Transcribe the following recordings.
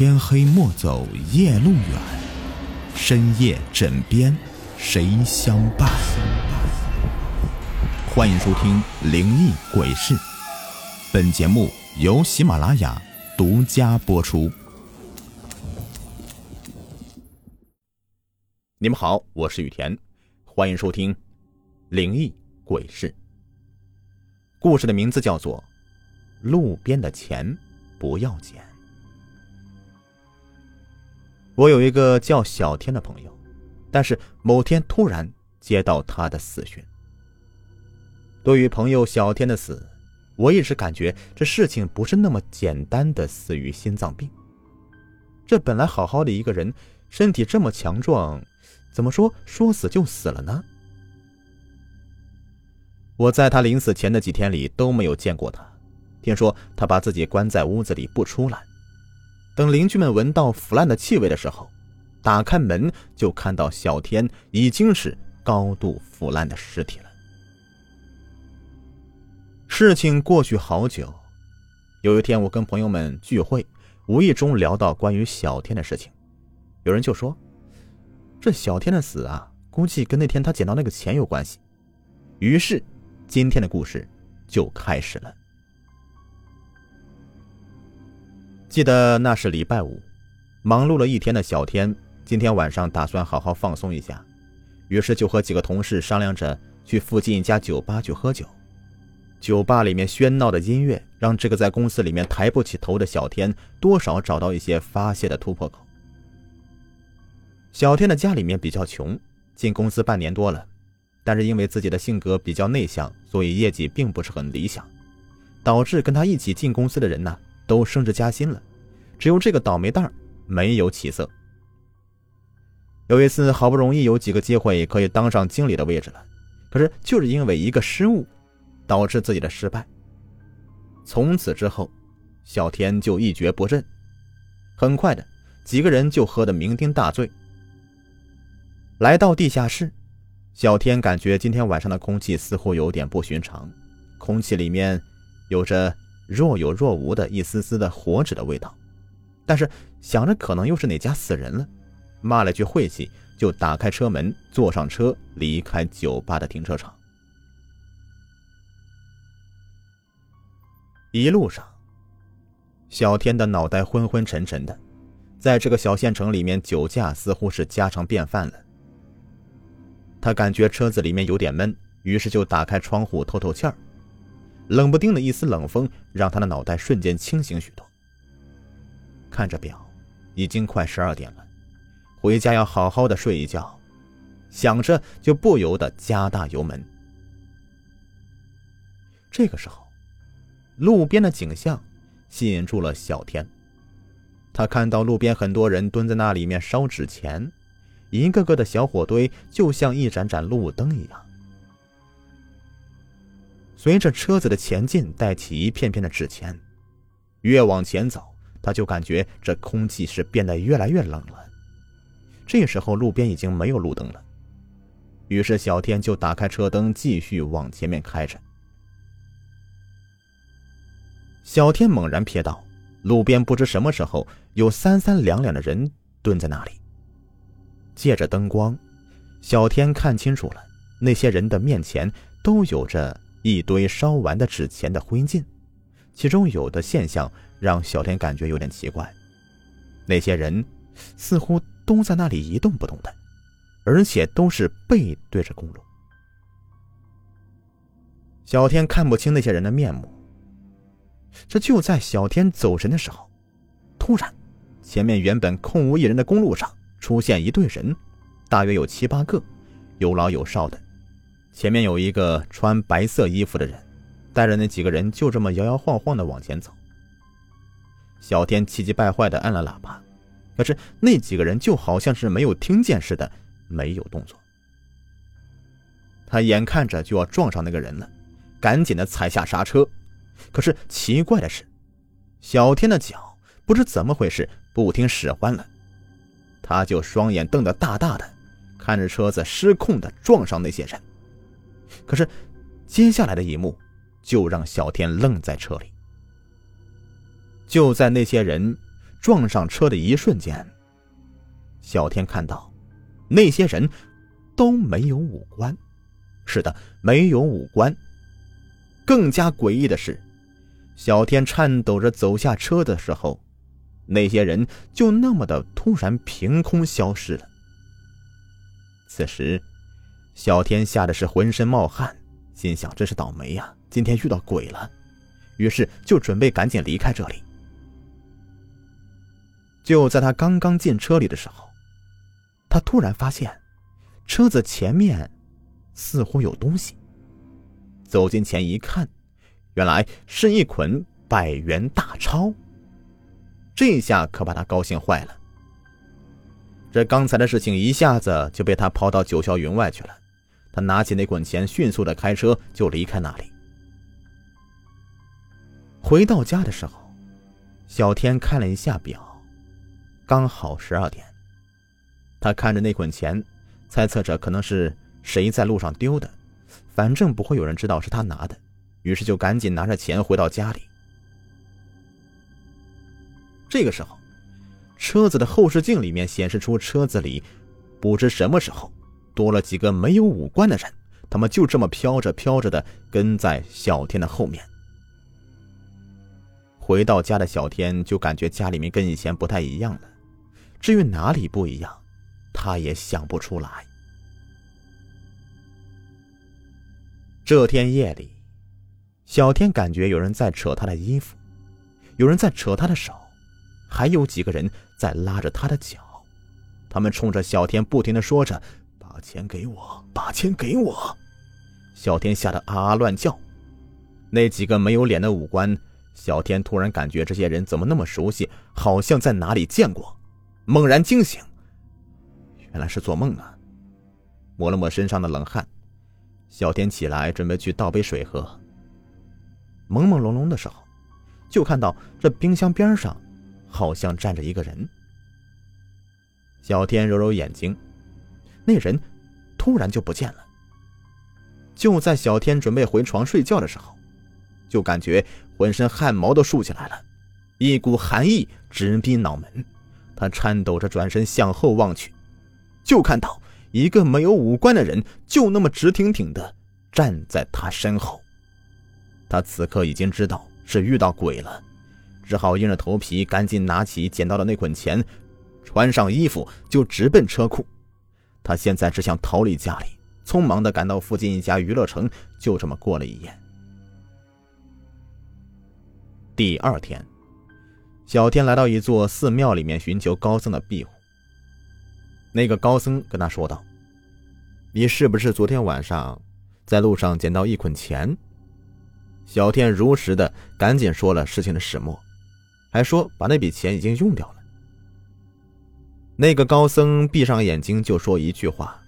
天黑莫走夜路远，深夜枕边谁相伴？欢迎收听《灵异鬼事》，本节目由喜马拉雅独家播出。你们好，我是雨田，欢迎收听《灵异鬼事》。故事的名字叫做《路边的钱不要捡》。我有一个叫小天的朋友，但是某天突然接到他的死讯。对于朋友小天的死，我一直感觉这事情不是那么简单的死于心脏病。这本来好好的一个人，身体这么强壮，怎么说说死就死了呢？我在他临死前的几天里都没有见过他，听说他把自己关在屋子里不出来。等邻居们闻到腐烂的气味的时候，打开门就看到小天已经是高度腐烂的尸体了。事情过去好久，有一天我跟朋友们聚会，无意中聊到关于小天的事情，有人就说：“这小天的死啊，估计跟那天他捡到那个钱有关系。”于是，今天的故事就开始了。记得那是礼拜五，忙碌了一天的小天，今天晚上打算好好放松一下，于是就和几个同事商量着去附近一家酒吧去喝酒。酒吧里面喧闹的音乐，让这个在公司里面抬不起头的小天，多少找到一些发泄的突破口。小天的家里面比较穷，进公司半年多了，但是因为自己的性格比较内向，所以业绩并不是很理想，导致跟他一起进公司的人呢。都升职加薪了，只有这个倒霉蛋没有起色。有一次，好不容易有几个机会可以当上经理的位置了，可是就是因为一个失误，导致自己的失败。从此之后，小天就一蹶不振。很快的，几个人就喝得酩酊大醉。来到地下室，小天感觉今天晚上的空气似乎有点不寻常，空气里面有着。若有若无的一丝丝的火纸的味道，但是想着可能又是哪家死人了，骂了句晦气，就打开车门，坐上车离开酒吧的停车场。一路上，小天的脑袋昏昏沉沉的，在这个小县城里面，酒驾似乎是家常便饭了。他感觉车子里面有点闷，于是就打开窗户透透气儿。冷不丁的一丝冷风让他的脑袋瞬间清醒许多。看着表，已经快十二点了，回家要好好的睡一觉。想着就不由得加大油门。这个时候，路边的景象吸引住了小天。他看到路边很多人蹲在那里面烧纸钱，一个个的小火堆就像一盏盏路灯一样。随着车子的前进，带起一片片的纸钱。越往前走，他就感觉这空气是变得越来越冷了。这时候，路边已经没有路灯了。于是，小天就打开车灯，继续往前面开着。小天猛然瞥到，路边不知什么时候有三三两两的人蹲在那里。借着灯光，小天看清楚了，那些人的面前都有着。一堆烧完的纸钱的灰烬，其中有的现象让小天感觉有点奇怪。那些人似乎都在那里一动不动的，而且都是背对着公路。小天看不清那些人的面目。这就在小天走神的时候，突然，前面原本空无一人的公路上出现一队人，大约有七八个，有老有少的。前面有一个穿白色衣服的人，带着那几个人就这么摇摇晃晃的往前走。小天气急败坏的按了喇叭，可是那几个人就好像是没有听见似的，没有动作。他眼看着就要撞上那个人了，赶紧的踩下刹车。可是奇怪的是，小天的脚不知怎么回事不听使唤了，他就双眼瞪得大大的，看着车子失控的撞上那些人。可是，接下来的一幕就让小天愣在车里。就在那些人撞上车的一瞬间，小天看到那些人都没有五官。是的，没有五官。更加诡异的是，小天颤抖着走下车的时候，那些人就那么的突然凭空消失了。此时，小天吓得是浑身冒汗，心想：真是倒霉呀，今天遇到鬼了。于是就准备赶紧离开这里。就在他刚刚进车里的时候，他突然发现，车子前面。似乎有东西。走近前一看，原来是一捆百元大钞。这下可把他高兴坏了。这刚才的事情一下子就被他抛到九霄云外去了。他拿起那捆钱，迅速的开车就离开那里。回到家的时候，小天看了一下表，刚好十二点。他看着那捆钱，猜测着可能是。谁在路上丢的？反正不会有人知道是他拿的，于是就赶紧拿着钱回到家里。这个时候，车子的后视镜里面显示出车子里不知什么时候多了几个没有五官的人，他们就这么飘着飘着的跟在小天的后面。回到家的小天就感觉家里面跟以前不太一样了，至于哪里不一样，他也想不出来。这天夜里，小天感觉有人在扯他的衣服，有人在扯他的手，还有几个人在拉着他的脚。他们冲着小天不停的说着：“把钱给我，把钱给我！”小天吓得啊啊乱叫。那几个没有脸的五官，小天突然感觉这些人怎么那么熟悉，好像在哪里见过。猛然惊醒，原来是做梦啊！抹了抹身上的冷汗。小天起来，准备去倒杯水喝。朦朦胧胧的时候，就看到这冰箱边上好像站着一个人。小天揉揉眼睛，那人突然就不见了。就在小天准备回床睡觉的时候，就感觉浑身汗毛都竖起来了，一股寒意直逼脑门。他颤抖着转身向后望去，就看到。一个没有五官的人就那么直挺挺的站在他身后。他此刻已经知道是遇到鬼了，只好硬着头皮赶紧拿起捡到的那捆钱，穿上衣服就直奔车库。他现在只想逃离家里，匆忙的赶到附近一家娱乐城，就这么过了一夜。第二天，小天来到一座寺庙里面寻求高僧的庇护。那个高僧跟他说道：“你是不是昨天晚上在路上捡到一捆钱？”小天如实的赶紧说了事情的始末，还说把那笔钱已经用掉了。那个高僧闭上眼睛就说一句话：“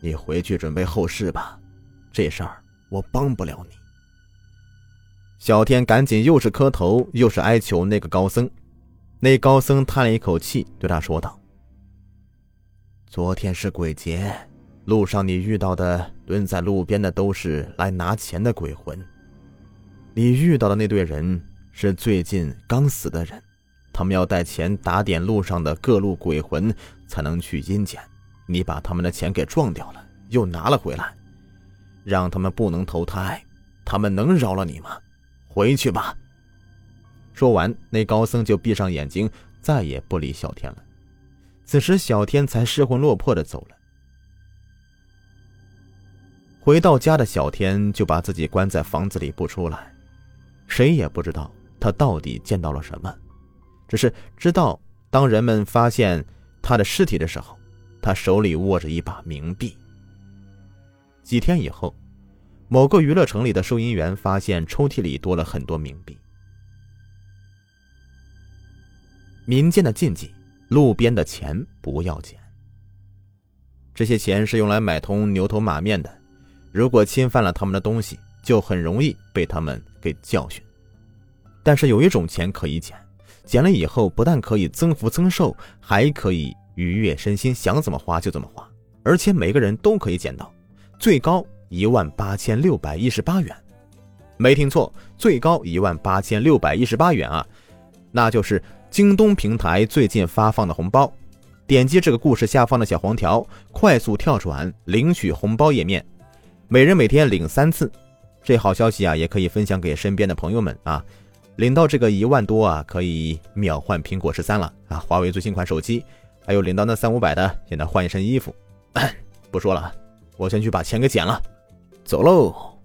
你回去准备后事吧，这事儿我帮不了你。”小天赶紧又是磕头又是哀求那个高僧，那高僧叹了一口气，对他说道。昨天是鬼节，路上你遇到的蹲在路边的都是来拿钱的鬼魂。你遇到的那对人是最近刚死的人，他们要带钱打点路上的各路鬼魂，才能去阴间。你把他们的钱给撞掉了，又拿了回来，让他们不能投胎，他们能饶了你吗？回去吧。说完，那高僧就闭上眼睛，再也不理小天了。此时，小天才失魂落魄的走了。回到家的小天就把自己关在房子里不出来，谁也不知道他到底见到了什么，只是知道当人们发现他的尸体的时候，他手里握着一把冥币。几天以后，某个娱乐城里的收银员发现抽屉里多了很多冥币。民间的禁忌。路边的钱不要捡。这些钱是用来买通牛头马面的，如果侵犯了他们的东西，就很容易被他们给教训。但是有一种钱可以捡，捡了以后不但可以增福增寿，还可以愉悦身心，想怎么花就怎么花，而且每个人都可以捡到，最高一万八千六百一十八元。没听错，最高一万八千六百一十八元啊！那就是京东平台最近发放的红包，点击这个故事下方的小黄条，快速跳转领取红包页面，每人每天领三次。这好消息啊，也可以分享给身边的朋友们啊！领到这个一万多啊，可以秒换苹果十三了啊！华为最新款手机，还有领到那三五百的，也能换一身衣服。不说了，我先去把钱给捡了，走喽。